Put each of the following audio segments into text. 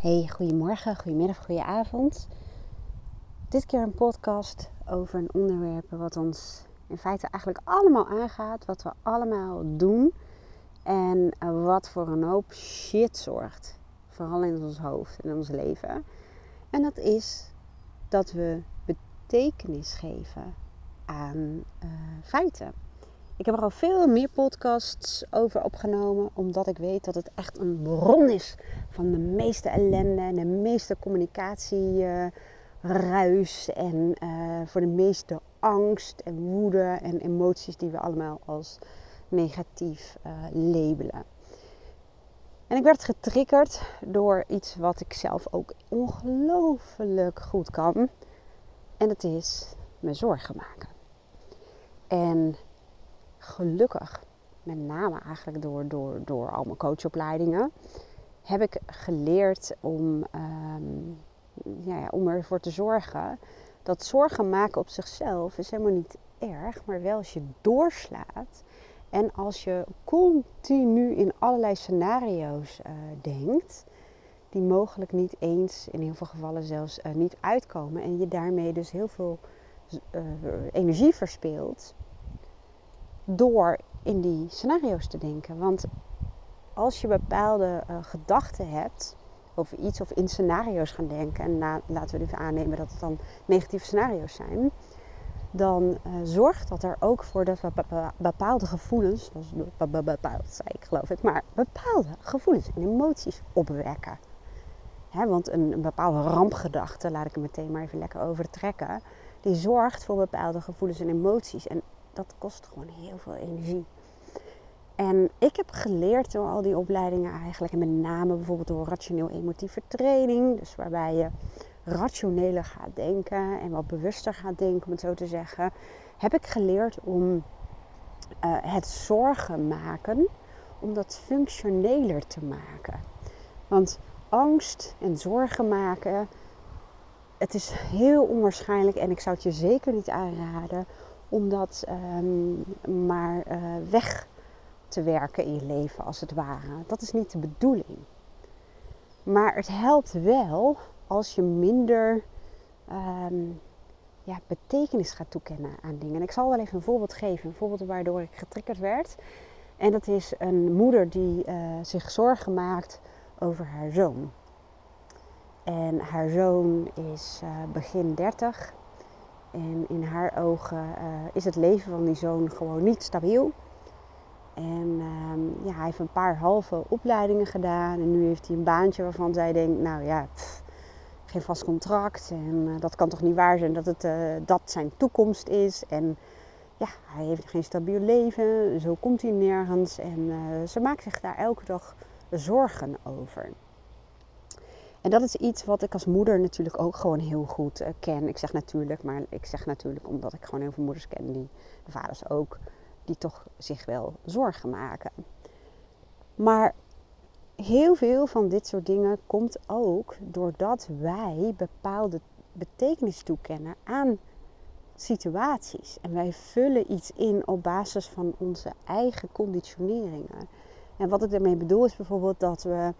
Hey, goedemorgen, goedemiddag, goedenavond. Dit keer een podcast over een onderwerp wat ons in feite eigenlijk allemaal aangaat, wat we allemaal doen en wat voor een hoop shit zorgt. Vooral in ons hoofd, in ons leven. En dat is dat we betekenis geven aan uh, feiten. Ik heb er al veel meer podcasts over opgenomen, omdat ik weet dat het echt een bron is van de meeste ellende en de meeste communicatieruis en uh, voor de meeste angst en woede en emoties die we allemaal als negatief uh, labelen. En ik werd getriggerd door iets wat ik zelf ook ongelooflijk goed kan. En dat is me zorgen maken. En gelukkig, met name eigenlijk door, door, door al mijn coachopleidingen, heb ik geleerd om, um, ja, om ervoor te zorgen dat zorgen maken op zichzelf is helemaal niet erg, maar wel als je doorslaat en als je continu in allerlei scenario's uh, denkt, die mogelijk niet eens, in heel veel gevallen zelfs, uh, niet uitkomen en je daarmee dus heel veel uh, energie verspeelt door in die scenario's te denken. Want als je bepaalde uh, gedachten hebt over iets of in scenario's gaan denken, en laten we even aannemen dat het dan negatieve scenario's zijn, dan uh, zorgt dat er ook voor dat we bepaalde gevoelens, bepaald zei ik geloof ik, maar bepaalde gevoelens en emoties opwekken. Want een, een, bepaalde rampgedachte, laat ik er meteen maar even lekker over trekken, die zorgt voor bepaalde gevoelens en emoties. En dat kost gewoon heel veel energie. En ik heb geleerd door al die opleidingen eigenlijk, en met name bijvoorbeeld door rationeel-emotieve training, dus waarbij je rationeler gaat denken en wat bewuster gaat denken, om het zo te zeggen, heb ik geleerd om uh, het zorgen maken, om dat functioneler te maken. Want angst en zorgen maken, het is heel onwaarschijnlijk en ik zou het je zeker niet aanraden om dat um, maar uh, weg te werken in je leven, als het ware. Dat is niet de bedoeling. Maar het helpt wel als je minder um, ja, betekenis gaat toekennen aan dingen. En ik zal wel even een voorbeeld geven. Een voorbeeld waardoor ik getriggerd werd. En dat is een moeder die uh, zich zorgen maakt over haar zoon. En haar zoon is uh, begin 30. En in haar ogen uh, is het leven van die zoon gewoon niet stabiel. En uh, ja, hij heeft een paar halve opleidingen gedaan. En nu heeft hij een baantje waarvan zij denkt, nou ja, geen vast contract. En uh, dat kan toch niet waar zijn dat het uh, dat zijn toekomst is. En ja, hij heeft geen stabiel leven. Zo komt hij nergens. En ze maakt zich daar elke dag zorgen over. En dat is iets wat ik als moeder natuurlijk ook gewoon heel goed uh, ken. Ik zeg natuurlijk, maar ik zeg natuurlijk omdat ik gewoon heel veel moeders ken, die, de vaders ook, die toch zich wel zorgen maken. Maar heel veel van dit soort dingen komt ook doordat wij bepaalde betekenis toekennen aan situaties. En wij vullen iets in op basis van onze eigen conditioneringen. En wat ik daarmee bedoel is bijvoorbeeld dat we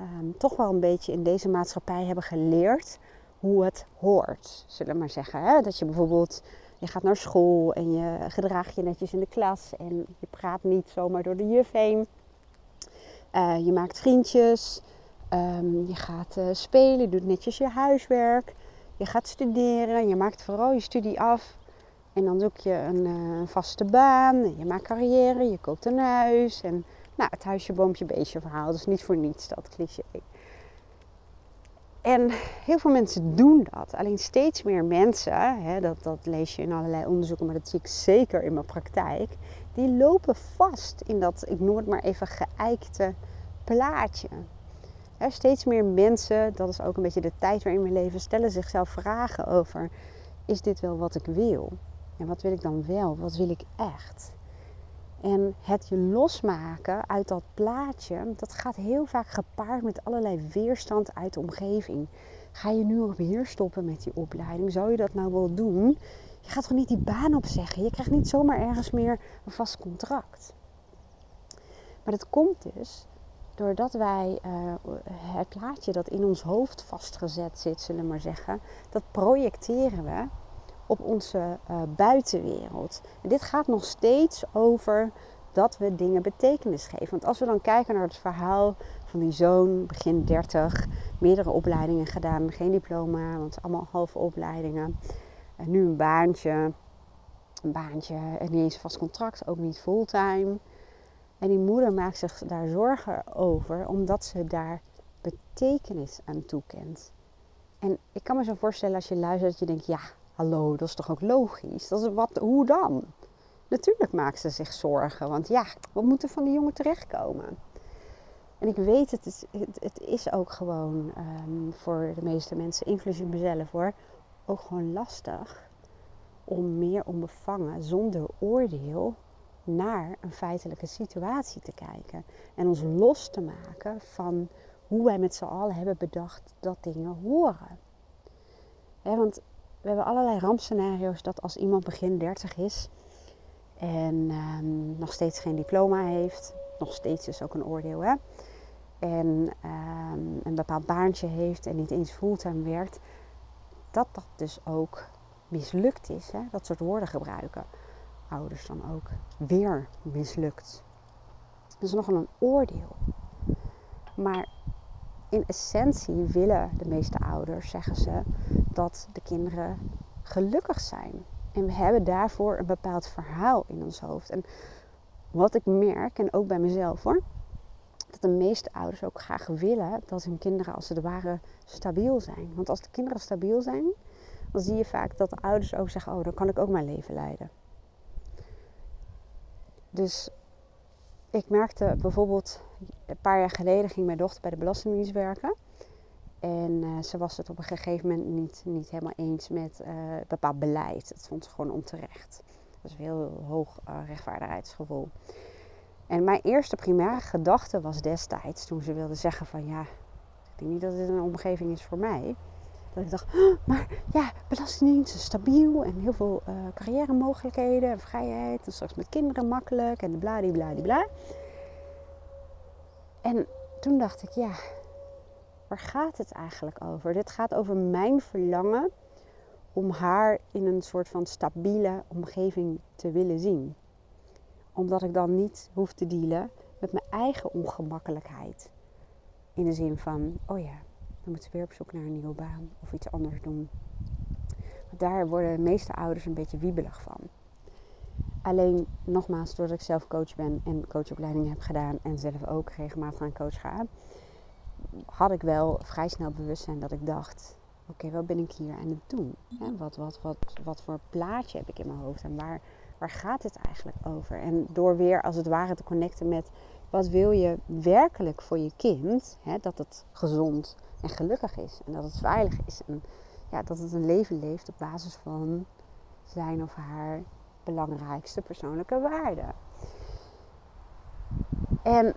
um, toch wel een beetje in deze maatschappij hebben geleerd hoe het hoort. Zullen we maar zeggen. Hè? Dat je bijvoorbeeld, je gaat naar school en je gedraagt je netjes in de klas en je praat niet zomaar door de juf heen. Uh, je maakt vriendjes, um, je gaat uh, spelen, je doet netjes je huiswerk, je gaat studeren, je maakt vooral je studie af. En dan zoek je een uh, vaste baan, je maakt carrière, je koopt een huis en nou, het huisje, boompje, beestje verhaal. Is niet voor niets dat cliché. En heel veel mensen doen dat. Alleen steeds meer mensen, hè, dat, dat lees je in allerlei onderzoeken, maar dat zie ik zeker in mijn praktijk, die lopen vast in dat, ik noem het maar even, geëikte plaatje. Steeds meer mensen, dat is ook een beetje de tijd waarin we leven, stellen zichzelf vragen over: is dit wel wat ik wil? En wat wil ik dan wel? Wat wil ik echt? En het je losmaken uit dat plaatje, dat gaat heel vaak gepaard met allerlei weerstand uit de omgeving. Ga je nu weer stoppen met die opleiding? Zou je dat nou wel doen? Je gaat gewoon niet die baan opzeggen. Je krijgt niet zomaar ergens meer een vast contract. Maar dat komt dus doordat wij uh, het plaatje dat in ons hoofd vastgezet zit, zullen we maar zeggen, dat projecteren we op onze uh, buitenwereld. En dit gaat nog steeds over dat we dingen betekenis geven. Want als we dan kijken naar het verhaal van die zoon, begin 30, meerdere opleidingen gedaan, geen diploma, want allemaal halve opleidingen. En nu een baantje, een baantje niet eens vast contract, ook niet fulltime. En die moeder maakt zich daar zorgen over, omdat ze daar betekenis aan toekent. En ik kan me zo voorstellen als je luistert dat je denkt, ja, hallo, dat is toch ook logisch? Dat is wat, hoe dan? Natuurlijk maakt ze zich zorgen, want ja, wat moet er van die jongen terechtkomen? En ik weet, het is, het, is ook gewoon um, voor de meeste mensen, inclusief mezelf hoor, ook gewoon lastig om meer onbevangen, zonder oordeel, naar een feitelijke situatie te kijken. En ons los te maken van hoe wij met z'n allen hebben bedacht dat dingen horen. want we hebben allerlei rampscenario's dat als iemand begin 30 is en um, nog steeds geen diploma heeft, nog steeds is ook een oordeel, hè? en um, een bepaald baantje heeft en niet eens fulltime werkt, dat dat dus ook mislukt is. Hè? Dat soort woorden gebruiken ouders dan ook. Weer mislukt. Dat is nogal een oordeel. Maar in essentie willen de meeste ouders, zeggen ze, dat de kinderen gelukkig zijn. En we hebben daarvoor een bepaald verhaal in ons hoofd. En wat ik merk, en ook bij mezelf hoor, dat de meeste ouders ook graag willen dat hun kinderen als het ware stabiel zijn. Want als de kinderen stabiel zijn, dan zie je vaak dat de ouders ook zeggen: Oh, dan kan ik ook mijn leven leiden. Dus ik merkte bijvoorbeeld, een paar jaar geleden ging mijn dochter bij de Belastingdienst werken. En uh, ze was het op een gegeven moment niet, niet helemaal eens met uh, bepaald beleid. Dat vond ze gewoon onterecht. Dat was een heel hoog uh, rechtvaardigheidsgevoel. En mijn eerste primaire gedachte was destijds, toen ze wilde zeggen van ja, ik denk niet dat dit een omgeving is voor mij. Dat ik dacht, maar ja, belastingdienst is stabiel en heel veel uh, carrière mogelijkheden en vrijheid. En straks met kinderen makkelijk en bla. En toen dacht ik, ja, waar gaat het eigenlijk over? Dit gaat over mijn verlangen om haar in een soort van stabiele omgeving te willen zien. Omdat ik dan niet hoef te dealen met mijn eigen ongemakkelijkheid. In de zin van, oh ja, moet ze weer op zoek naar een nieuwe baan of iets anders doen. daar worden de meeste ouders een beetje wiebelig van. Alleen nogmaals, doordat ik zelf coach ben en coachopleiding heb gedaan en zelf ook regelmatig aan coach ga, had ik wel vrij snel bewustzijn dat ik dacht: oké, wat ben ik hier aan het doen? wat, wat, wat, wat voor plaatje heb ik in mijn hoofd en waar, waar gaat het eigenlijk over? En door weer als het ware te connecten met wat wil je werkelijk voor je kind, hè, dat het gezond en gelukkig is en dat het veilig is en ja, dat het een leven leeft op basis van zijn of haar belangrijkste persoonlijke waarden. En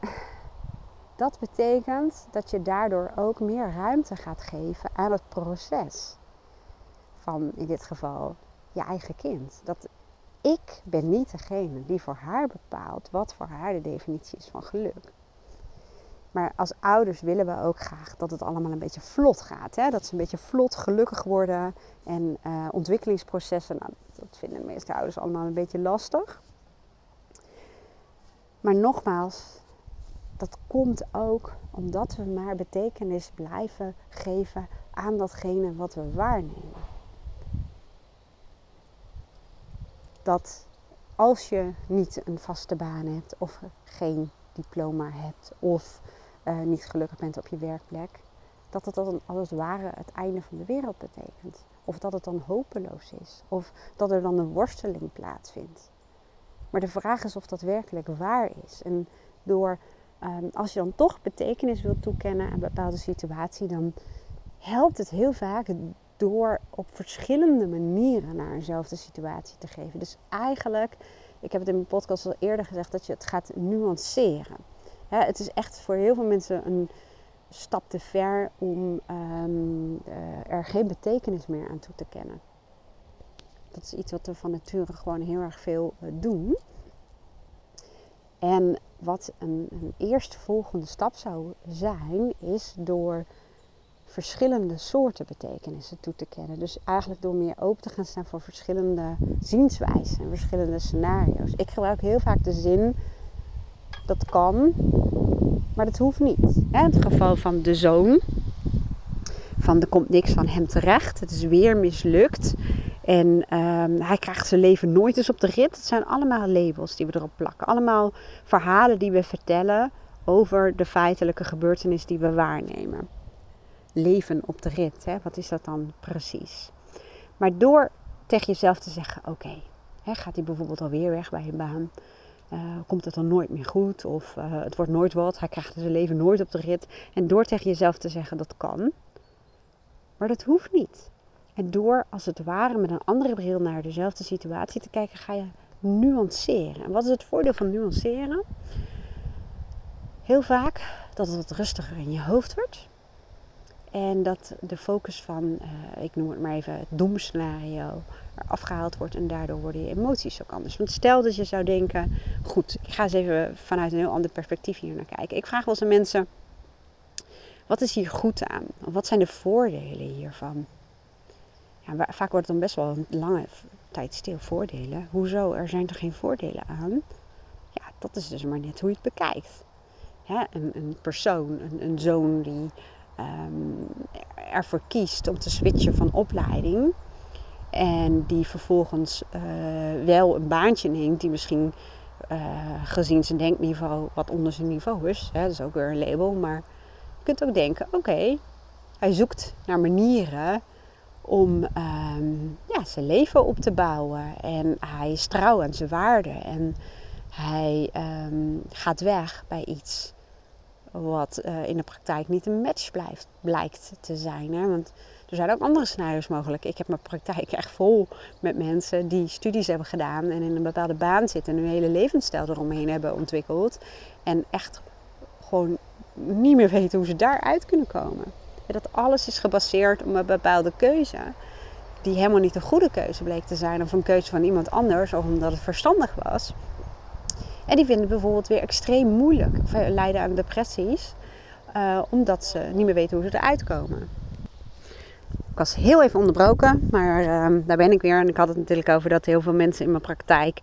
dat betekent dat je daardoor ook meer ruimte gaat geven aan het proces van in dit geval je eigen kind. Dat ik ben niet degene die voor haar bepaalt wat voor haar de definitie is van geluk. Maar als ouders willen we ook graag dat het allemaal een beetje vlot gaat. Hè? Dat ze een beetje vlot gelukkig worden. En uh, ontwikkelingsprocessen, nou, dat vinden de meeste ouders allemaal een beetje lastig. Maar nogmaals, dat komt ook omdat we maar betekenis blijven geven aan datgene wat we waarnemen. Dat als je niet een vaste baan hebt of geen diploma hebt of uh, niet gelukkig bent op je werkplek, dat het dan als ware het einde van de wereld betekent. Of dat het dan hopeloos is. Of dat er dan een worsteling plaatsvindt. Maar de vraag is of dat werkelijk waar is. En door, um, als je dan toch betekenis wilt toekennen aan een bepaalde situatie, dan helpt het heel vaak door op verschillende manieren naar eenzelfde situatie te geven. Dus eigenlijk, ik heb het in mijn podcast al eerder gezegd, dat je het gaat nuanceren het is echt voor heel veel mensen een stap te ver om ehm, eh, er geen betekenis meer aan toe te kennen. Dat is iets wat we van nature gewoon heel erg veel uh, doen. En wat een, een eerste volgende stap zou zijn, is door verschillende soorten betekenissen toe te kennen. Dus eigenlijk door meer open te gaan staan voor verschillende zienswijzen en verschillende scenario's. Ik gebruik heel vaak de zin dat kan, maar dat hoeft niet. In het geval van de zoon, van er komt niks van hem terecht, het is weer mislukt. En ehm, hij krijgt zijn leven nooit eens op de rit. Het zijn allemaal labels die we erop plakken. Allemaal verhalen die we vertellen over de feitelijke gebeurtenis die we waarnemen. Leven op de rit, hè? wat is dat dan precies? Maar door tegen jezelf te zeggen: oké, gaat hij bijvoorbeeld alweer weg bij je baan? Uh, komt het dan nooit meer goed? Of uh, het wordt nooit wat, hij krijgt zijn leven nooit op de rit. En door tegen jezelf te zeggen: dat kan, maar dat hoeft niet. En door als het ware met een andere bril naar dezelfde situatie te kijken, ga je nuanceren. En wat is het voordeel van nuanceren? Heel vaak dat het wat rustiger in je hoofd wordt. En dat de focus van, uh, ik noem het maar even, het doemscenario afgehaald wordt. En daardoor worden je emoties ook anders. Want stel dat je zou denken, goed, ik ga eens even vanuit een heel ander perspectief hier naar kijken. Ik vraag wel eens aan mensen, wat is hier goed aan? Wat zijn de voordelen hiervan? Ja, vaak wordt het dan best wel een lange tijd stil voordelen. Hoezo? Er zijn er geen voordelen aan? Ja, dat is dus maar net hoe je het bekijkt. een, een persoon, een, een zoon die um, ervoor kiest om te switchen van opleiding. En die vervolgens uh, wel een baantje neemt die misschien uh, gezien zijn denkniveau wat onder zijn niveau is. Hè, dat is ook weer een label. Maar je kunt ook denken, oké, hij zoekt naar manieren om um, ja, zijn leven op te bouwen. En hij is trouw aan zijn waarden. En hij um, gaat weg bij iets wat uh, in de praktijk niet een match blijft, blijkt te zijn. Hè? Want er zijn ook andere scenario's mogelijk. Ik heb mijn praktijk echt vol met mensen die studies hebben gedaan en in een bepaalde baan zitten en hun hele levensstijl eromheen hebben ontwikkeld. En echt gewoon niet meer weten hoe ze daaruit kunnen komen. dat alles is gebaseerd op een bepaalde keuze. Die helemaal niet een goede keuze bleek te zijn. Of een keuze van iemand anders. Of omdat het verstandig was. En die vinden bijvoorbeeld weer extreem moeilijk. Of lijden aan depressies. Uh, omdat ze niet meer weten hoe ze eruit komen. Ik was heel even onderbroken, maar uh, daar ben ik weer. En ik had het natuurlijk over dat heel veel mensen in mijn praktijk,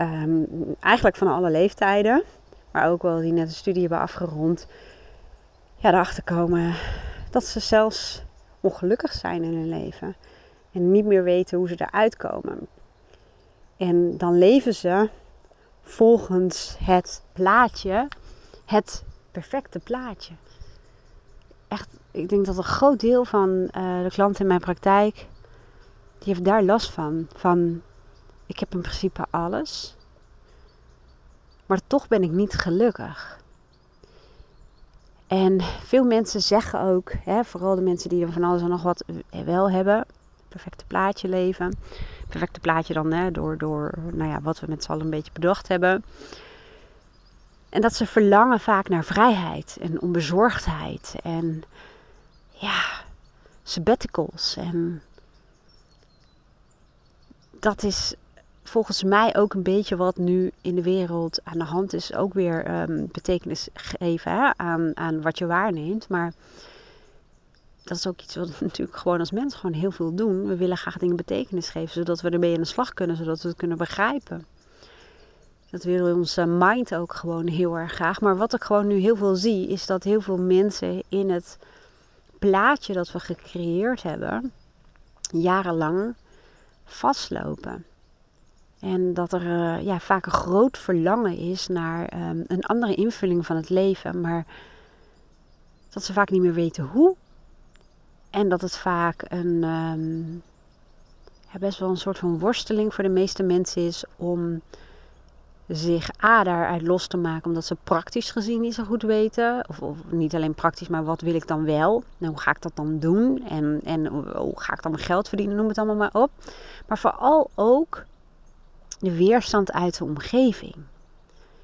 um, eigenlijk van alle leeftijden, maar ook wel die net een studie hebben afgerond, ja, erachter komen dat ze zelfs ongelukkig zijn in hun leven. En niet meer weten hoe ze eruit komen. En dan leven ze volgens het plaatje, het perfecte plaatje. Echt, ik denk dat een groot deel van uh, de klanten in mijn praktijk, die heeft daar last van. Van, ik heb in principe alles, maar toch ben ik niet gelukkig. En veel mensen zeggen ook, hè, vooral de mensen die er van alles en nog wat wel hebben, perfecte plaatje leven. Perfecte plaatje dan hè, door, door nou ja, wat we met z'n allen een beetje bedacht hebben. En dat ze verlangen vaak naar vrijheid en onbezorgdheid en ja, sabbaticals. En dat is volgens mij ook een beetje wat nu in de wereld aan de hand is. Ook weer um, betekenis geven hè, aan, aan wat je waarneemt. Maar dat is ook iets wat we natuurlijk gewoon als mens gewoon heel veel doen. We willen graag dingen betekenis geven, zodat we ermee aan de slag kunnen, zodat we het kunnen begrijpen. Dat wil onze mind ook gewoon heel erg graag. Maar wat ik gewoon nu heel veel zie, is dat heel veel mensen in het plaatje dat we gecreëerd hebben, jarenlang vastlopen. En dat er uh, ja, vaak een groot verlangen is naar um, een andere invulling van het leven, maar dat ze vaak niet meer weten hoe en dat het vaak een ja, best wel een soort van worsteling voor de meeste mensen is om zich A daaruit los te maken, omdat ze praktisch gezien niet zo goed weten. Of, of, niet alleen praktisch, maar wat wil ik dan wel? Nou, hoe ga ik dat dan doen? En, en hoe ga ik dan mijn geld verdienen? Noem het allemaal maar op. Maar vooral ook de weerstand uit de omgeving.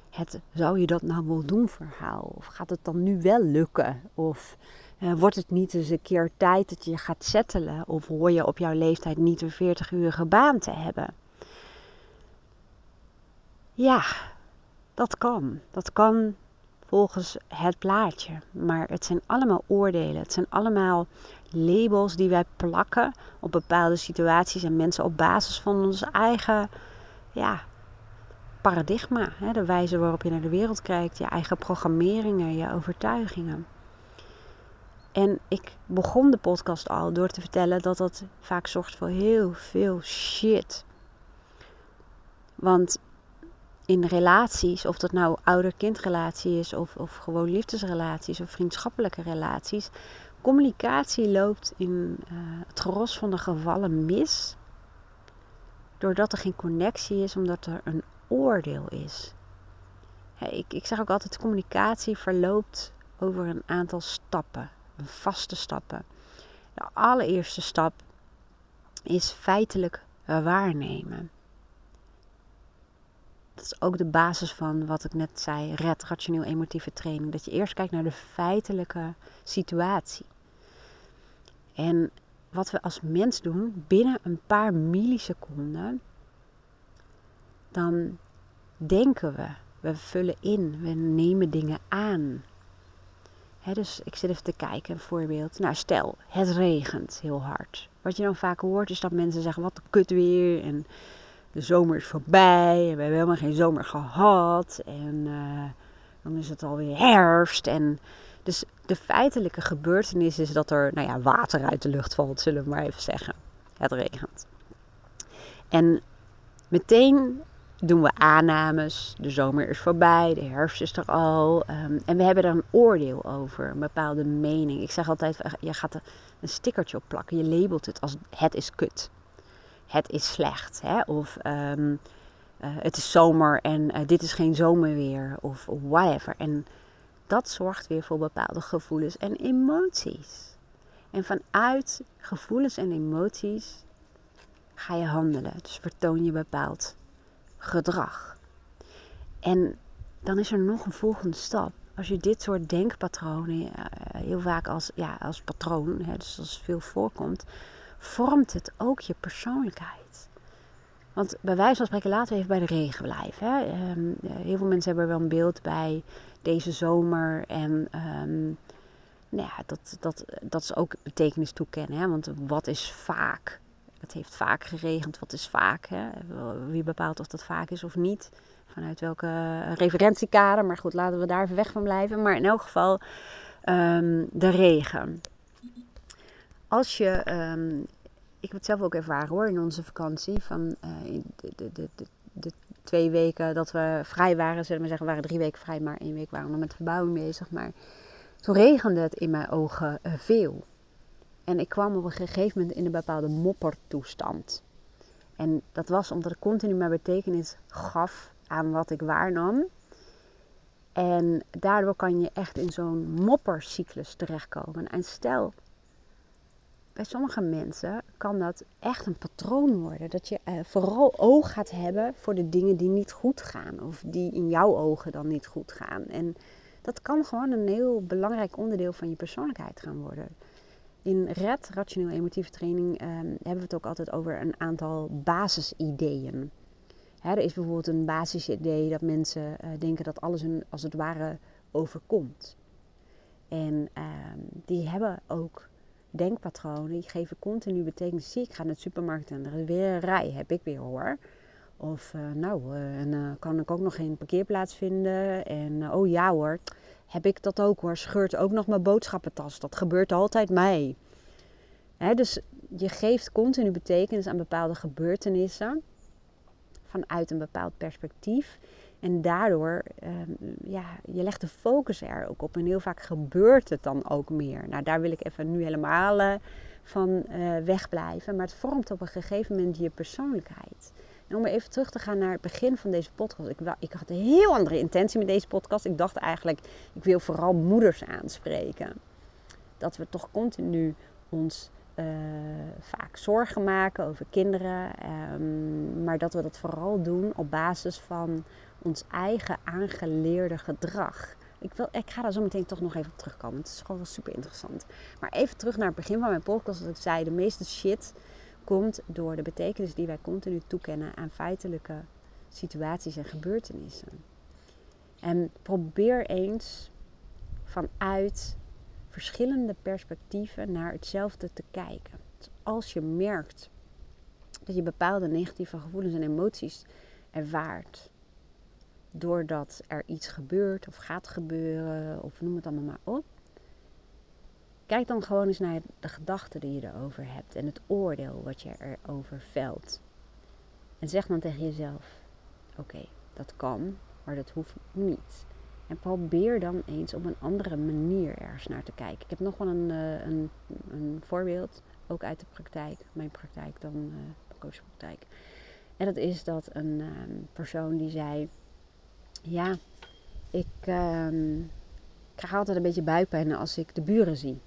Het zou je dat nou wel doen verhaal? Of gaat het dan nu wel lukken? Of uh, wordt het niet eens een keer tijd dat je gaat settelen? Of hoor je op jouw leeftijd niet een 40-urige baan te hebben? Ja, Dat kan. Dat kan volgens het plaatje. Maar het zijn allemaal oordelen. Het zijn allemaal labels die wij plakken op bepaalde situaties en mensen op basis van ons eigen ja, paradigma. Hè? De wijze waarop je naar de wereld kijkt, je eigen programmeringen, je overtuigingen. En ik begon de podcast al door te vertellen dat dat vaak zorgt voor heel veel shit. Want in relaties, of dat nou ouder-kindrelatie is, of, of gewoon liefdesrelaties of vriendschappelijke relaties, communicatie loopt in uh, het gros van de gevallen mis. Doordat er geen connectie is, omdat er een oordeel is. ik, ik zeg ook altijd, communicatie verloopt over een aantal stappen, vaste stappen. De allereerste stap is feitelijk waarnemen. Dat is ook de basis van wat ik net zei, red, rationeel emotieve training. Dat je eerst kijkt naar de feitelijke situatie. En wat we als mens doen, binnen een paar milliseconden, dan denken we, we vullen in, we nemen dingen aan. Dus ik zit even te kijken, een voorbeeld. Nou, stel, het regent heel hard. Wat je dan vaak hoort is dat mensen zeggen, wat een kut weer. En de zomer is voorbij en we hebben helemaal geen zomer gehad. En uh, dan is het alweer herfst. En dus de feitelijke gebeurtenis is dat er nou ja, water uit de lucht valt, zullen we maar even zeggen. Het regent. En meteen doen we aannames. De zomer is voorbij, de herfst is er al. Um, en we hebben er een oordeel over, een bepaalde mening. Ik zeg altijd, je gaat een stickertje op plakken. Je labelt het als het is kut het is slecht. Hè? Of um, uh, het is zomer en uh, dit is geen zomerweer. Of whatever. En dat zorgt weer voor bepaalde gevoelens en emoties. En vanuit gevoelens en emoties ga je handelen. Dus vertoon je bepaald gedrag. En dan is er nog een volgende stap. Als je dit soort denkpatronen uh, heel vaak als, ja, als patroon, hè, dus als veel voorkomt, vormt het ook je persoonlijkheid. Want bij wijze van spreken, laten we even bij de regen blijven. Hè. Ehm, heel veel mensen hebben er wel een beeld bij deze zomer. En um, nou ja, dat, dat, dat is ook betekenis toekennen. Hè. Want wat is vaak? Het heeft vaak geregend. Wat is vaak? Hè? Wie bepaalt of dat vaak is of niet? Vanuit welke referentiekader? Maar goed, laten we daar even weg van blijven. Maar in elk geval um, de regen als je, um, ik heb het zelf ook ervaren hoor in onze vakantie, van uh, de, de, de, de, twee weken dat we vrij waren, zullen we zeggen, we waren drie weken vrij, maar één week waren we nog met de verbouwing bezig. Maar toen regende het in mijn ogen uh, veel. En ik kwam op een gegeven moment in een bepaalde moppertoestand. En dat was omdat ik continu mijn betekenis gaf aan wat ik waarnam. En daardoor kan je echt in zo'n moppercyclus terechtkomen. En stel, bij sommige mensen kan dat echt een patroon worden. Dat je uh, vooral oog gaat hebben voor de dingen die niet goed gaan. Of die in jouw ogen dan niet goed gaan. En dat kan gewoon een heel belangrijk onderdeel van je persoonlijkheid gaan worden. In RED, rationeel emotieve training, ehm, hebben we het ook altijd over een aantal basisideeën. Hè, er is bijvoorbeeld een basisidee dat mensen uh, denken dat alles hun als het ware overkomt. En ehm, die hebben ook denkpatronen, die geven continu betekenis. Zie, ik ga naar de supermarkt en er is weer een rij, heb ik weer hoor. Of uh, nou, uh, en kan ik ook nog geen parkeerplaats vinden. En oh ja hoor, heb ik dat ook hoor. Scheurt ook nog mijn boodschappentas. Dat gebeurt altijd mij. Hè, dus je geeft continu betekenis aan bepaalde gebeurtenissen. Vanuit een bepaald perspectief. En daardoor, um, ja, je legt de focus er ook op. En heel vaak gebeurt het dan ook meer. Nou, daar wil ik even nu helemaal uh, van uh, wegblijven. Maar het vormt op een gegeven moment je persoonlijkheid. Om even terug te gaan naar het begin van deze podcast. Ik, ik had een heel andere intentie met deze podcast. Ik dacht eigenlijk, ik wil vooral moeders aanspreken. Dat we toch continu ons uh, vaak zorgen maken over kinderen. Um, maar dat we dat vooral doen op basis van ons eigen aangeleerde gedrag. Ik, wil, ik ga daar zo meteen toch nog even op terugkomen. Het is gewoon wel super interessant. Maar even terug naar het begin van mijn podcast. Dat ik zei, de meeste shit komt door de betekenis die wij continu toekennen aan feitelijke situaties en gebeurtenissen. En probeer eens vanuit verschillende perspectieven naar hetzelfde te kijken. Dus als je merkt dat je bepaalde negatieve gevoelens en emoties ervaart, doordat er iets gebeurt of gaat gebeuren, of noem het allemaal maar op. Kijk dan gewoon eens naar de gedachten die je erover hebt en het oordeel wat je erover velt. En zeg dan tegen jezelf: Oké, dat kan, maar dat hoeft niet. En probeer dan eens op een andere manier ergens naar te kijken. Ik heb nog wel een, uh, een, een voorbeeld, ook uit de praktijk, mijn praktijk dan, uh, coachpraktijk. En dat is dat een uh, persoon die zei: Ja, ik ehm, krijg altijd een beetje buikpijn als ik de buren zie.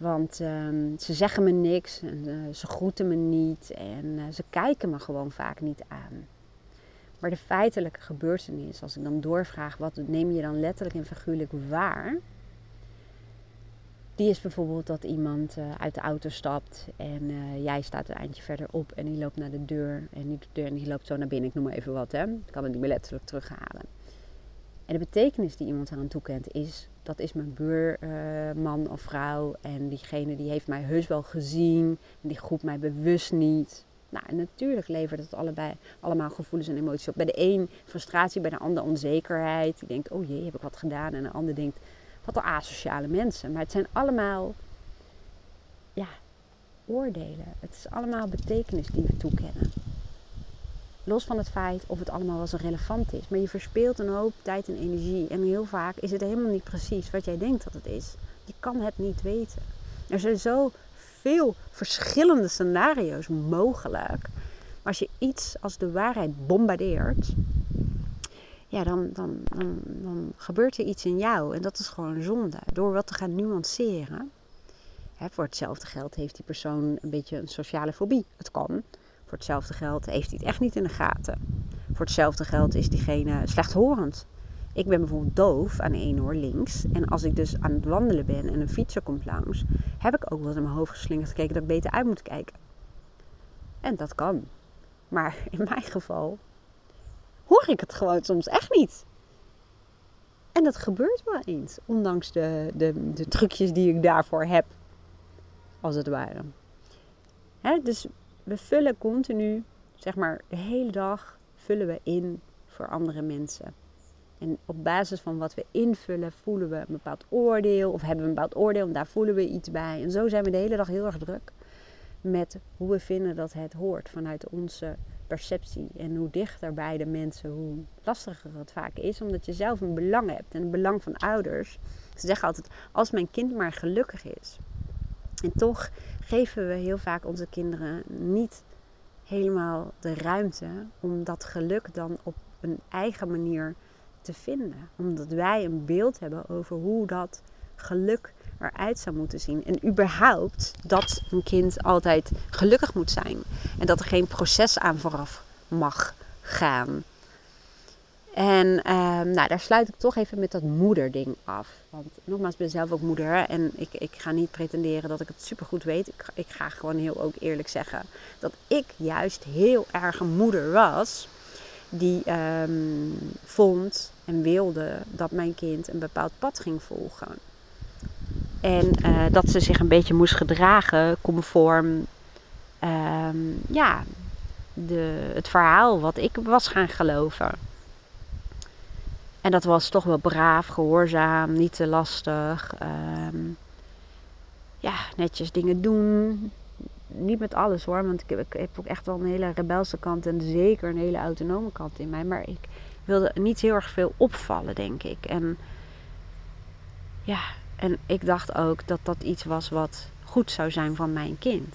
Want ehm, ze zeggen me niks, en, uh, ze groeten me niet en ze kijken me gewoon vaak niet aan. Maar de feitelijke gebeurtenis, als ik dan doorvraag, wat neem je dan letterlijk en figuurlijk waar? Die is bijvoorbeeld dat iemand uh, uit de auto stapt en jij staat een eindje verderop en die loopt naar de deur en die, de deur, en die loopt zo naar binnen, ik noem maar even wat, hè. ik kan het niet meer letterlijk terughalen. En de betekenis die iemand eraan toekent is, dat is mijn buurman uh, of vrouw en diegene die heeft mij heus wel gezien en die groept mij bewust niet. Nou, en natuurlijk levert het allebei, allemaal gevoelens en emoties op. Bij de een frustratie, bij de ander onzekerheid. Die denkt, oh jee, heb ik wat gedaan? En de ander denkt, wat een asociale mensen. Maar het zijn allemaal, ja, oordelen. Het is allemaal betekenis die we toekennen. Los van het feit of het allemaal wel zo relevant is. Maar je verspeelt een hoop tijd en energie. En heel vaak is het helemaal niet precies wat jij denkt dat het is. Je kan het niet weten. Er zijn zo veel verschillende scenario's mogelijk. Maar als je iets als de waarheid bombardeert, ja, dan, dan, dan, dan gebeurt er iets in jou. En dat is gewoon zonde. Door wat te gaan nuanceren. Hè, voor hetzelfde geld heeft die persoon een beetje een sociale fobie. Het kan. Voor hetzelfde geld heeft hij het echt niet in de gaten. Voor hetzelfde geld is diegene slechthorend. Ik ben bijvoorbeeld doof aan één oor links. En als ik dus aan het wandelen ben en een fietser komt langs, heb ik ook wel in mijn hoofd geslingerd gekeken dat ik beter uit moet kijken. En dat kan. Maar in mijn geval hoor ik het gewoon soms echt niet. En dat gebeurt wel eens, ondanks de, de, de trucjes die ik daarvoor heb, als het ware. Hè, dus we vullen continu, zeg maar de hele dag, vullen we in voor andere mensen. En op basis van wat we invullen, voelen we een bepaald oordeel. Of hebben we een bepaald oordeel en daar voelen we iets bij. En zo zijn we de hele dag heel erg druk met hoe we vinden dat het hoort vanuit onze perceptie. En hoe dichter bij de mensen, hoe lastiger het vaak is. Omdat je zelf een belang hebt. En een belang van ouders. Ze zeggen altijd, als mijn kind maar gelukkig is. En toch geven we heel vaak onze kinderen niet helemaal de ruimte om dat geluk dan op een eigen manier te vinden. Omdat wij een beeld hebben over hoe dat geluk eruit zou moeten zien. En überhaupt dat een kind altijd gelukkig moet zijn. En dat er geen proces aan vooraf mag gaan. En ehm, nou, daar sluit ik toch even met dat moederding af. Want nogmaals, ik ben zelf ook moeder. En ik, ik ga niet pretenderen dat ik het supergoed weet. Ik, ik ga gewoon heel ook eerlijk zeggen dat ik juist heel erg een moeder was die um, vond en wilde dat mijn kind een bepaald pad ging volgen. En uh, dat ze zich een beetje moest gedragen conform um, ja, de, het verhaal wat ik was gaan geloven. En dat was toch wel braaf, gehoorzaam, niet te lastig. Um, ja, netjes dingen doen, niet met alles hoor, want ik heb, ik heb, ook echt wel een hele rebelse kant en zeker een hele autonome kant in mij. Maar ik wilde niet heel erg veel opvallen, denk ik. En ja, en ik dacht ook dat dat iets was wat goed zou zijn van mijn kind.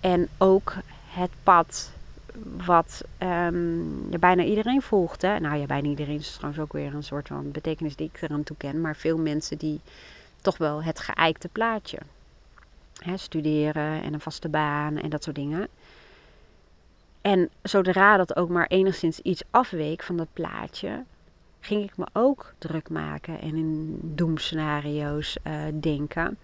En ook het pad wat um, bijna iedereen volgt. Hè? Nou ja, bijna iedereen is trouwens ook weer een soort van betekenis die ik eraan toeken. Maar veel mensen die toch wel het geëikte plaatje studeren en een vaste baan en dat soort dingen. En zodra dat ook maar enigszins iets afweek van dat plaatje, ging ik me ook druk maken en in doemscenario's uh, denken.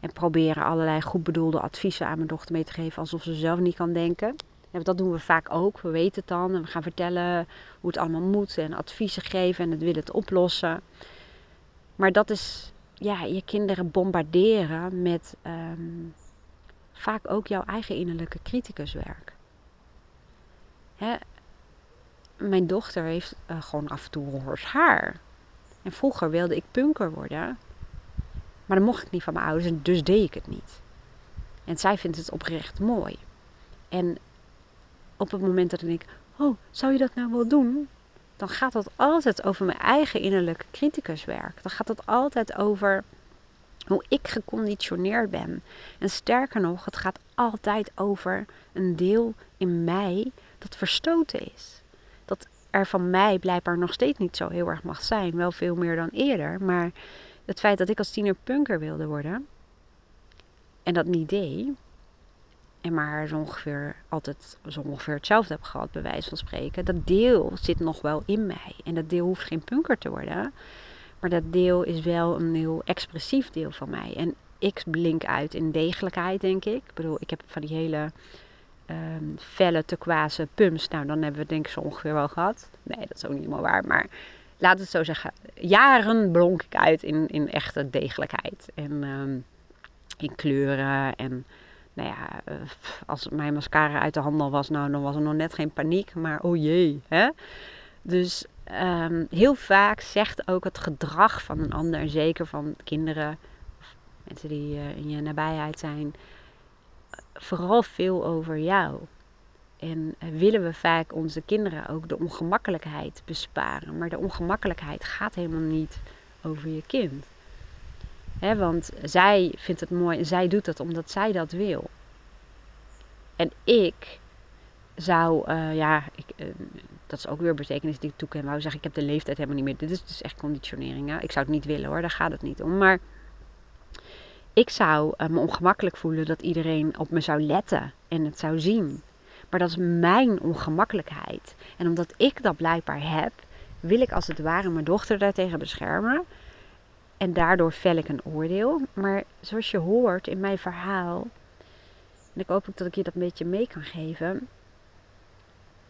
En proberen allerlei goed bedoelde adviezen aan mijn dochter mee te geven alsof ze zelf niet kan denken. Dat doen we vaak ook. We weten het dan en we gaan vertellen hoe het allemaal moet en adviezen geven en het willen het oplossen. Maar dat is ja, je kinderen bombarderen met ehm, vaak ook jouw eigen innerlijke criticuswerk. Hè? Mijn dochter heeft uh, gewoon af en toe roze haar. En vroeger wilde ik punker worden. Maar dan mocht ik niet van mijn ouders en dus deed ik het niet. En zij vindt het oprecht mooi. En op het moment dat ik denk, oh, zou je dat nou wel doen? Dan gaat dat altijd over mijn eigen innerlijke criticuswerk. Dan gaat het altijd over hoe ik geconditioneerd ben. En sterker nog, het gaat altijd over een deel in mij dat verstoten is. Dat er van mij blijkbaar nog steeds niet zo heel erg mag zijn. Wel veel meer dan eerder. Maar het feit dat ik als tiener punker wilde worden. En dat niet deed. Maar zo ongeveer altijd zo ongeveer hetzelfde heb gehad, bij wijze van spreken. Dat deel zit nog wel in mij. En dat deel hoeft geen punker te worden. Maar dat deel is wel een heel expressief deel van mij. En ik blink uit in degelijkheid, denk ik. Ik bedoel, ik heb van die hele um, felle, turquoise pumps. Nou, dan hebben we denk ik zo ongeveer wel gehad. Nee, dat is ook niet helemaal waar. Maar laat het zo zeggen. Jaren blonk ik uit in, in echte degelijkheid. En um, in kleuren. En nou ja, eh, als mijn mascara uit de handel was, nou, dan was er nog net geen paniek. Maar oh jee, hè. Dus um, heel vaak zegt ook het gedrag van een ander, zeker van kinderen of mensen die uh, in je nabijheid zijn, vooral veel over jou. En uh, willen we vaak onze kinderen ook de ongemakkelijkheid besparen. Maar de ongemakkelijkheid gaat helemaal niet over je kind. Want zij vindt het mooi en zij doet het omdat zij dat wil. En ik zou, uh, ja, ik, dat is ook weer betekenis die ik toeken. Wou zeggen, ik heb de leeftijd helemaal niet meer. Dit is dus echt conditionering. Hè? Ik zou het niet willen hoor, daar gaat het niet om. Maar ik zou uh, me ongemakkelijk voelen dat iedereen op me zou letten en het zou zien. Maar dat is mijn ongemakkelijkheid. En omdat ik dat blijkbaar heb, wil ik als het ware mijn dochter daartegen beschermen. En daardoor vel ik een oordeel. Maar zoals je hoort in mijn verhaal, en ik hoop ook dat ik je dat een beetje mee kan geven.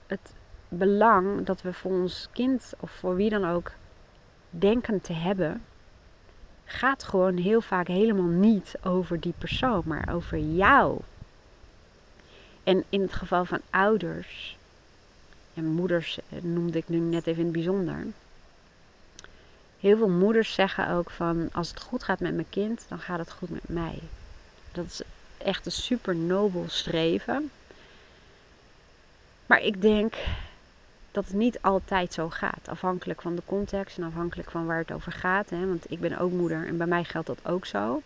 Het, belang dat we voor ons kind of voor wie dan ook denken te hebben, gaat gewoon heel vaak helemaal niet over die persoon, maar over jou. En in het geval van ouders, en moeders eh, noemde ik nu net even in het bijzonder. Heel veel moeders zeggen ook van als het goed gaat met mijn kind, dan gaat het goed met mij. Dat is echt een super nobel streven. Maar ik denk dat het niet altijd zo gaat. Afhankelijk van de context en afhankelijk van waar het over gaat. Hè? Want ik ben ook moeder en bij mij geldt dat ook zo.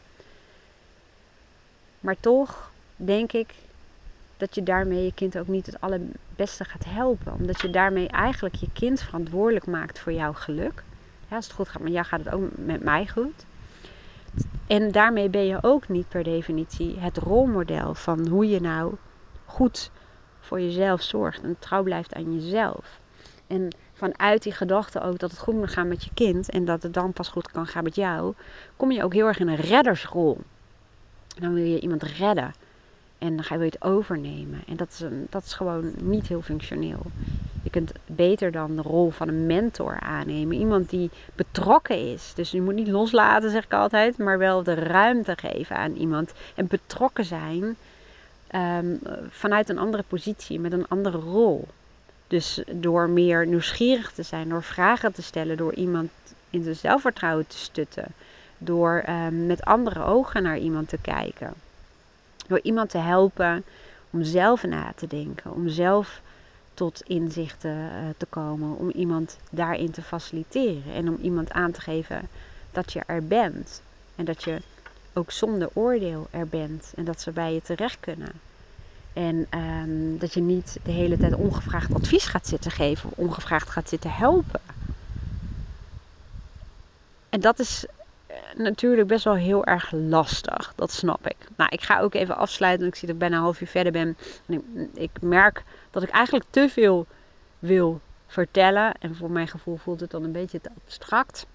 Maar toch denk ik dat je daarmee je kind ook niet het allerbeste gaat helpen. Omdat je daarmee eigenlijk je kind verantwoordelijk maakt voor jouw geluk. Ja, als het goed gaat met jou, gaat het ook met mij goed. En daarmee ben je ook niet per definitie het rolmodel van hoe je nou goed voor jezelf zorgt en trouw blijft aan jezelf. En vanuit die gedachte ook dat het goed moet gaan met je kind en dat het dan pas goed kan gaan met jou, kom je ook heel erg in een reddersrol. Dan wil je iemand redden en dan ga je het overnemen. En dat is, een, dat is gewoon niet heel functioneel. Je kunt beter dan de rol van een mentor aannemen. Iemand die betrokken is. Dus je moet niet loslaten, zeg ik altijd, maar wel de ruimte geven aan iemand. En betrokken zijn um, vanuit een andere positie, met een andere rol. Dus door meer nieuwsgierig te zijn, door vragen te stellen, door iemand in zijn zelfvertrouwen te stutten, door um, met andere ogen naar iemand te kijken, door iemand te helpen om zelf na te denken, om zelf tot inzichten uh, te komen, om iemand daarin te faciliteren en om iemand aan te geven dat je er bent en dat je ook zonder oordeel er bent en dat ze bij je terecht kunnen. En um, dat je niet de hele tijd ongevraagd advies gaat zitten geven of ongevraagd gaat zitten helpen. En dat is eh, natuurlijk best wel heel erg lastig. Dat snap ik. Nou, ik ga ook even afsluiten. Want ik zie dat ik bijna een half uur verder ben. En ik, ik merk dat ik eigenlijk te veel wil vertellen. En voor mijn gevoel voelt het dan een beetje te abstract.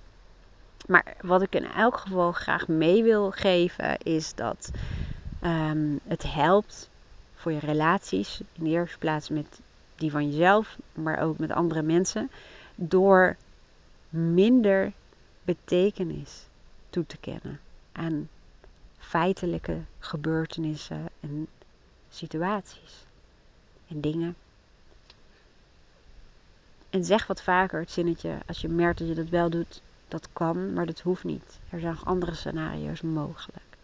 Maar wat ik in elk geval graag mee wil geven is dat um, het helpt voor je relaties. In de eerste plaats met die van jezelf, maar ook met andere mensen. Door minder betekenis toe te kennen aan feitelijke gebeurtenissen en situaties en dingen. En zeg wat vaker het zinnetje als je merkt dat je dat wel doet, dat kan, maar dat hoeft niet. Er zijn nog andere scenario's mogelijk.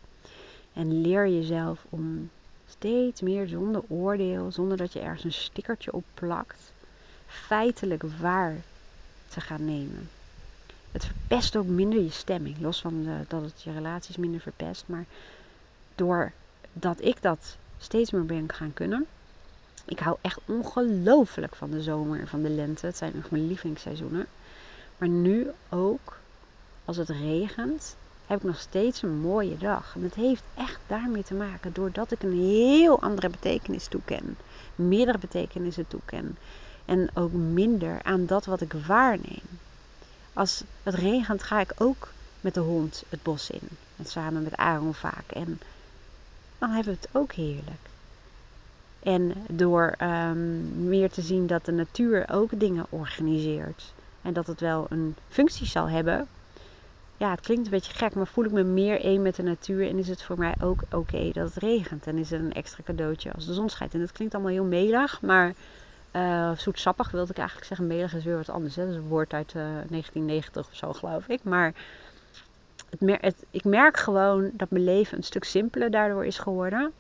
En leer jezelf om steeds meer zonder oordeel, zonder dat je ergens een stickertje op plakt, feitelijk waar te gaan nemen. Het verpest ook minder je stemming, los van de, dat het je relaties minder verpest. Maar doordat ik dat steeds meer ben gaan kunnen. Ik hou echt ongelooflijk van de zomer en van de lente. Het zijn echt mijn lievelingsseizoenen. Maar nu ook, als het regent, heb ik nog steeds een mooie dag. En het heeft echt daarmee te maken doordat ik een heel andere betekenis toeken. Meerdere betekenissen toeken. En ook minder aan dat wat ik waarneem. Als het regent ga ik ook met de hond het bos in. En samen met Aaron vaak. En dan hebben we het ook heerlijk. En door um, meer te zien dat de natuur ook dingen organiseert. En dat het wel een functie zal hebben ja, het klinkt een beetje gek, maar voel ik me meer één met de natuur en is het voor mij ook oké dat het regent. En is het een extra cadeautje als de zon schijnt. En dat klinkt allemaal heel melig, maar uh, zoetsappig wilde ik eigenlijk zeggen. Melig is weer wat anders. Dat is een woord uit uh, eh, 1990 of zo, geloof ik. Maar het, ik merk gewoon dat mijn leven een stuk simpeler daardoor is geworden.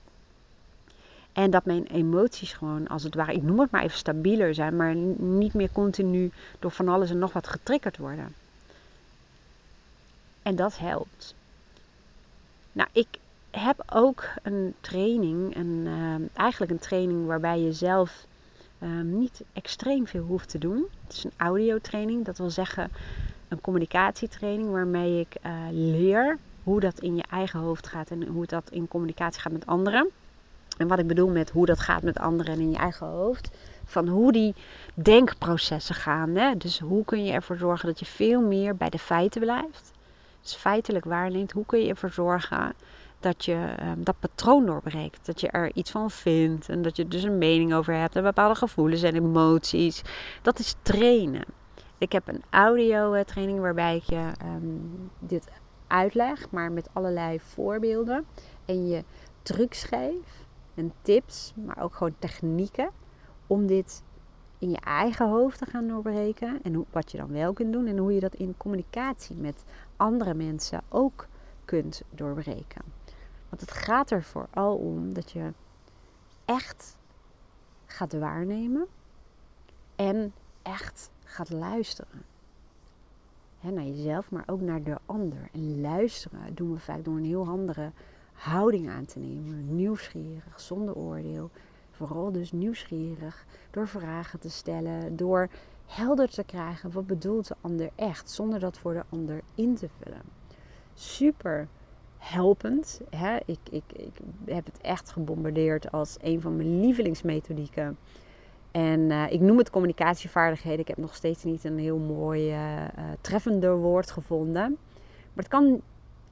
En dat mijn emoties gewoon, als het ware, ik noem het maar even stabieler zijn, maar niet meer continu door van alles en nog wat getriggerd worden. En dat helpt. Nou, ik heb ook een training, een, uh, eigenlijk een training waarbij je zelf ehm, niet extreem veel hoeft te doen. Het is een audiotraining, dat wil zeggen een communicatietraining waarmee ik uh, leer hoe dat in je eigen hoofd gaat en hoe dat in communicatie gaat met anderen. En wat ik bedoel met hoe dat gaat met anderen en in je eigen hoofd. Van hoe die denkprocessen gaan. Hè? Dus hoe kun je ervoor zorgen dat je veel meer bij de feiten blijft dus feitelijk waarneemt, hoe kun je ervoor zorgen dat je um, dat patroon doorbreekt. Dat je er iets van vindt en dat je dus een mening over hebt en bepaalde gevoelens en emoties. Dat is trainen. Ik heb een audio training waarbij ik je um, dit uitleg, maar met allerlei voorbeelden. En je trucs geef en tips, maar ook gewoon technieken om dit in je eigen hoofd te gaan doorbreken. En wat je dan wel kunt doen en hoe je dat in communicatie met andere mensen ook kunt doorbreken. Want het gaat er vooral om dat je echt gaat waarnemen en echt gaat luisteren. naar jezelf, maar ook naar de ander. En luisteren doen we vaak door een heel andere houding aan te nemen. Nieuwsgierig, zonder oordeel. Vooral dus nieuwsgierig door vragen te stellen, door helder te krijgen wat bedoelt de ander echt, zonder dat voor de ander in te vullen. Super helpend. Hè? Ik, ik, ik heb het echt gebombardeerd als een van mijn lievelingsmethodieken. En eh, ik noem het communicatievaardigheden. Ik heb nog steeds niet een heel mooi uh, treffender woord gevonden. Maar het kan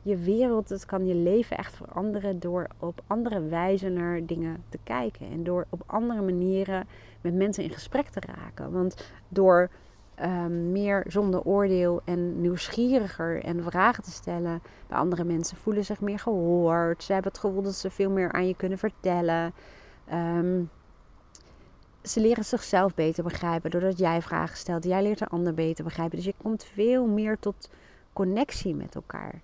je wereld, het kan je leven echt veranderen door op andere wijze naar dingen te kijken. En door op andere manieren met mensen in gesprek te raken. Want door um, meer zonder oordeel en nieuwsgieriger en vragen te stellen bij andere mensen, voelen zich meer gehoord. Ze hebben het gevoel dat ze veel meer aan je kunnen vertellen. Um, ze leren zichzelf beter begrijpen doordat jij vragen stelt. Jij leert de ander beter begrijpen. Dus je komt veel meer tot connectie met elkaar.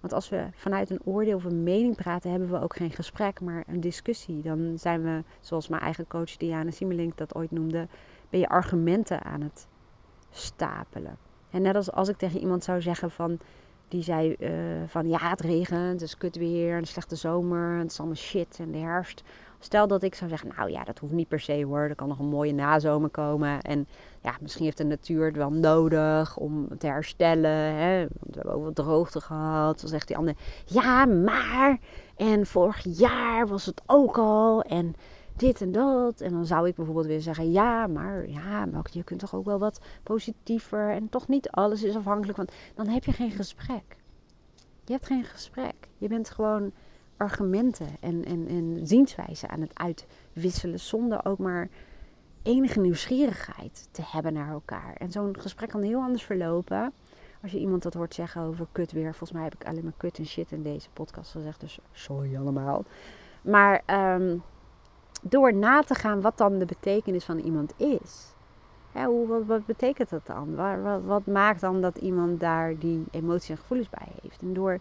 Want als we vanuit een oordeel of een mening praten, hebben we ook geen gesprek, maar een discussie. Dan zijn we, zoals mijn eigen coach Diana Simelink dat ooit noemde, ben je argumenten aan het stapelen. En net als als ik tegen iemand zou zeggen van, die zei uh, van ja, het regent, het is kut weer, een slechte zomer, het is allemaal shit en de herfst. Stel dat ik zou zeggen, nou ja, dat hoeft niet per se hoor. Er kan nog een mooie nazomer komen. En ja, misschien heeft de natuur het wel nodig om te herstellen. Hè? Want we hebben ook wat droogte gehad. Dan zegt die ander, ja, maar. En vorig jaar was het ook al. En dit en dat. En dan zou ik bijvoorbeeld weer zeggen, ja, maar ja, maar je kunt toch ook wel wat positiever. En toch niet alles is afhankelijk. Want dan heb je geen gesprek. Je hebt geen gesprek. Je bent gewoon argumenten en, en, en zienswijzen aan het uitwisselen. Zonder ook maar enige nieuwsgierigheid te hebben naar elkaar. En zo'n gesprek kan heel anders verlopen. Als je iemand dat hoort zeggen over kut weer. Volgens mij heb ik alleen maar kut en shit in deze podcast gezegd. Dus sorry allemaal. Maar um, door na te gaan wat dan de betekenis van iemand is. hoe, wat, betekent dat dan? Wat, wat, maakt dan dat iemand daar die emoties en gevoelens bij heeft? En door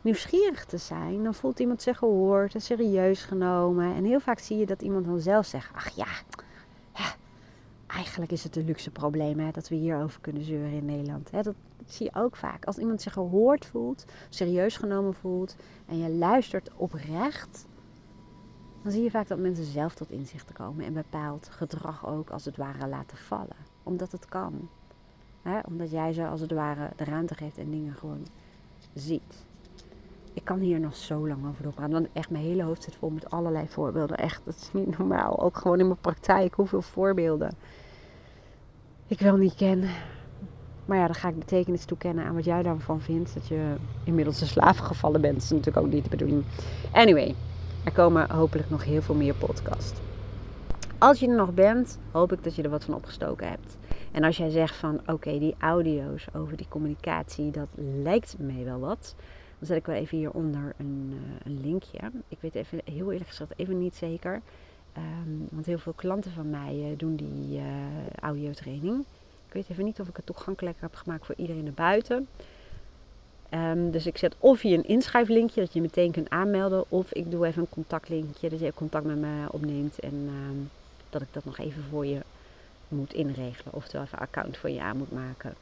nieuwsgierig te zijn, dan voelt iemand zich gehoord en serieus genomen. En heel vaak zie je dat iemand dan zelf zegt: Ach ja, eigenlijk is het een luxe probleem hè, dat we hierover kunnen zeuren in Nederland. Dat zie je ook vaak. Als iemand zich gehoord voelt, serieus genomen voelt en je luistert oprecht dan zie je vaak dat mensen zelf tot inzichten komen en bepaald gedrag ook als het ware laten vallen. Omdat het kan. Omdat jij ze als het ware de ruimte geeft en dingen gewoon ziet. Ik kan hier nog zo lang over doorpraten, want echt mijn hele hoofd zit vol met allerlei voorbeelden. Echt, dat is niet normaal. Ook gewoon in mijn praktijk, hoeveel voorbeelden ik wel niet ken. Maar ja, dan ga ik betekenis toekennen aan wat jij daarvan vindt. Dat je inmiddels een slaaf gevallen bent. Dat is natuurlijk ook niet de bedoeling. Anyway, er komen hopelijk nog heel veel meer podcasts. Als je er nog bent, hoop ik dat je er wat van opgestoken hebt. En als jij zegt van oké, die audio's over die communicatie, dat lijkt mij wel wat. Dan zet ik wel even hieronder een, uh, een linkje. Ik weet even, heel eerlijk gezegd even niet zeker. Um, want heel veel klanten van mij uh, doen die uh, audiotraining. Ik weet even niet of ik het toegankelijk heb gemaakt voor iedereen erbuiten. Um, dus ik zet of hier een inschrijflinkje dat je meteen kunt aanmelden, of ik doe even een contactlinkje dat je contact met me opneemt en um, dat ik dat nog even voor je moet inregelen. Oftewel even een account voor je aan moet maken.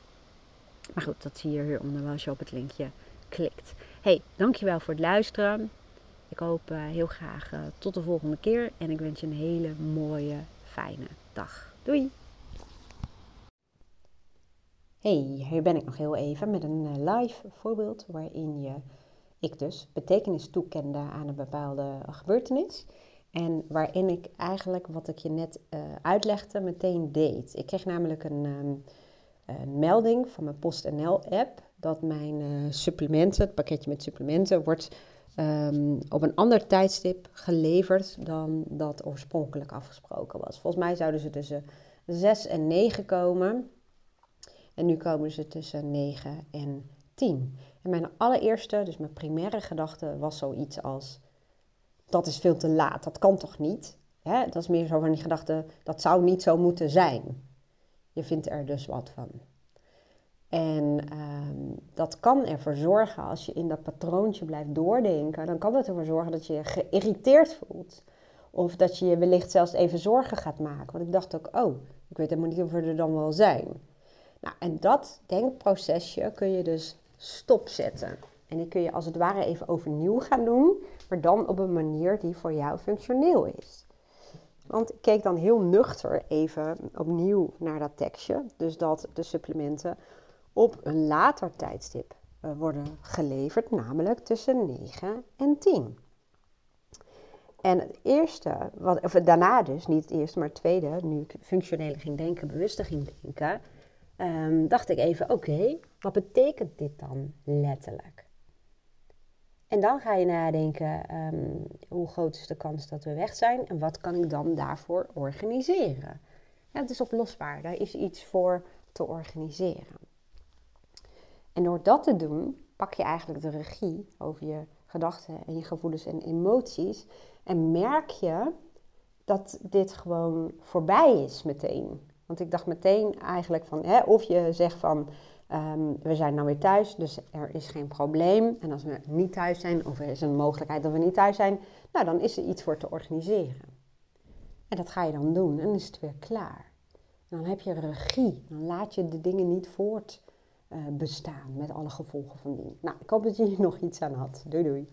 Maar goed, dat zie je hieronder wel als je op het linkje klikt. Hey, dankjewel voor het luisteren. Ik hoop uh, heel graag uh, tot de volgende keer en ik wens je een hele mooie, fijne dag. Doei! Hey, hier ben ik nog heel even met een eh, live voorbeeld waarin je, ik dus, betekenis toekende aan een bepaalde gebeurtenis. En waarin ik eigenlijk wat ik je net uh, uitlegde meteen deed. Ik kreeg namelijk een, um, een melding van mijn PostNL-app dat mijn uh, supplementen, het pakketje met supplementen, wordt um, op een ander tijdstip geleverd dan dat oorspronkelijk afgesproken was. Volgens mij zouden ze tussen 6 en 9 komen. En nu komen ze tussen 9 en 10. En mijn allereerste, dus mijn primaire gedachte was zoiets als: dat is veel te laat, dat kan toch niet? Hè? Dat is meer zo van die gedachte: dat zou niet zo moeten zijn. Je vindt er dus wat van. En um, dat kan ervoor zorgen, als je in dat patroontje blijft doordenken, dan kan het ervoor zorgen dat je je geïrriteerd voelt. Of dat je je wellicht zelfs even zorgen gaat maken. Want ik dacht ook, oh, ik weet helemaal niet of we er dan wel zijn. Nou, en dat denkprocesje kun je dus stopzetten. En die kun je als het ware even overnieuw gaan doen, maar dan op een manier die voor jou functioneel is. Want ik keek dan heel nuchter even opnieuw naar dat tekstje. Dus dat de supplementen op een later tijdstip uh, worden geleverd, namelijk tussen 9 en 10. En het eerste, wat, of daarna dus, niet het eerste, maar het tweede, nu ik functioneel ging denken, bewuster ging denken, um, dacht ik even, oké, wat betekent dit dan letterlijk? En dan ga je nadenken, um, hoe groot is de kans dat we weg zijn en wat kan ik dan daarvoor organiseren? Het is oplosbaar, daar is iets voor te organiseren. En door dat te doen, pak je eigenlijk de regie over je gedachten en je gevoelens en emoties. En merk je dat dit gewoon voorbij is meteen. Want ik dacht meteen eigenlijk van, hè, of je zegt van, um, we zijn nou weer thuis, dus er is geen probleem. En als we niet thuis zijn, of er is een mogelijkheid dat we niet thuis zijn, nou dan is er iets voor te organiseren. En dat ga je dan doen en dan is het weer klaar. dan heb je regie, dan laat je de dingen niet voort uh, bestaan met alle gevolgen van die. Nou, ik hoop dat je hier nog iets aan had. Doei doei.